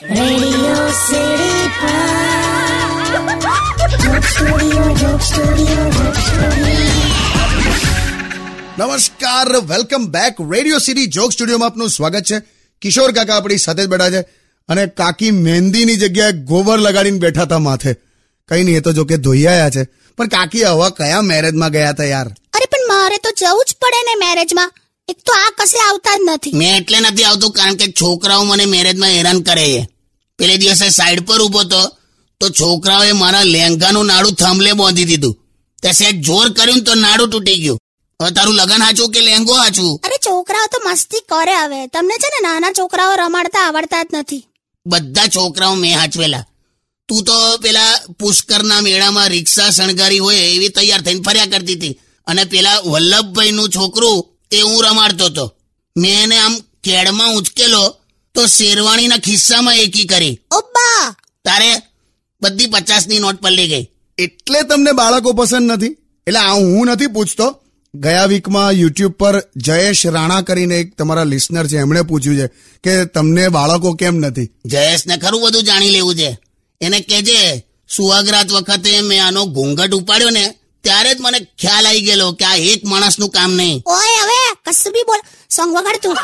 Radio city Studio. નમસ્કાર welcome back radio city joke સ્ટુડિયોમાં આપનું સ્વાગત છે. કિશોર કાકા આપણી સાથે જ બેઠા છે અને કાકી મહેંદીની જગ્યાએ ગોબર લગાડીને બેઠા હતા માથે. કઈ નહીં એ તો જો કે ધોઈ આવ્યા છે. પણ કાકી હવા કયા મેરેજમાં ગયા હતા યાર? અરે પણ મારે તો જવું જ પડે ને મેરેજમાં એક તો આ કશે આવતા જ નથી. મેં એટલે નથી આવતું કારણ કે છોકરાઓ મને મેરેજમાં હેરાન કરે છે. પેલે દિવસે સાઈડ પર ઊભો તો તો છોકરાઓએ મારા લેંગાનું નાડું થાંભલે બાંધી દીધું. તે સેટ જોર કર્યું તો નાડું તૂટી ગયું. હવે તારું લગન હાચું કે લેંગો હાચું? અરે છોકરાઓ તો મસ્તી કરે હવે. તમને છે ને નાના છોકરાઓ રમાડતા આવડતા જ નથી. બધા છોકરાઓ મેં હાચવેલા. તું તો પેલા પુષ્કરના મેળામાં રિક્ષા શણગારી હોય એવી તૈયાર થઈને ફર્યા કરતી હતી. અને પેલા વલ્લભભાઈનું છોકરું એ હું રમાડતો હતો. મેં એને આમ કેડમાં ઉંચકેલો તો શેરવાણીના ખિસ્સામાં એકી કરી. ઓબ્બા! તારે બધી પચાસની નોટ પલ્લી ગઈ. એટલે તમને બાળકો પસંદ નથી? એટલે આ હું નથી પૂછતો. ગયા વીકમાં યુટ્યુબ પર જયેશ રાણા કરીને એક તમારા લિસનર છે એમણે પૂછ્યું છે કે તમને બાળકો કેમ નથી? જયેશને ખરું બધું જાણી લેવું છે. એને કહેજે સુહાગરાત વખતે મેં આનો ઘૂંઘટ ઉપાડ્યો ને ત્યારે જ મને ખ્યાલ આવી ગયેલો કે આ એક માણસનું કામ નહીં. હવે કશું બી બોલ સોંગ વગાડ તું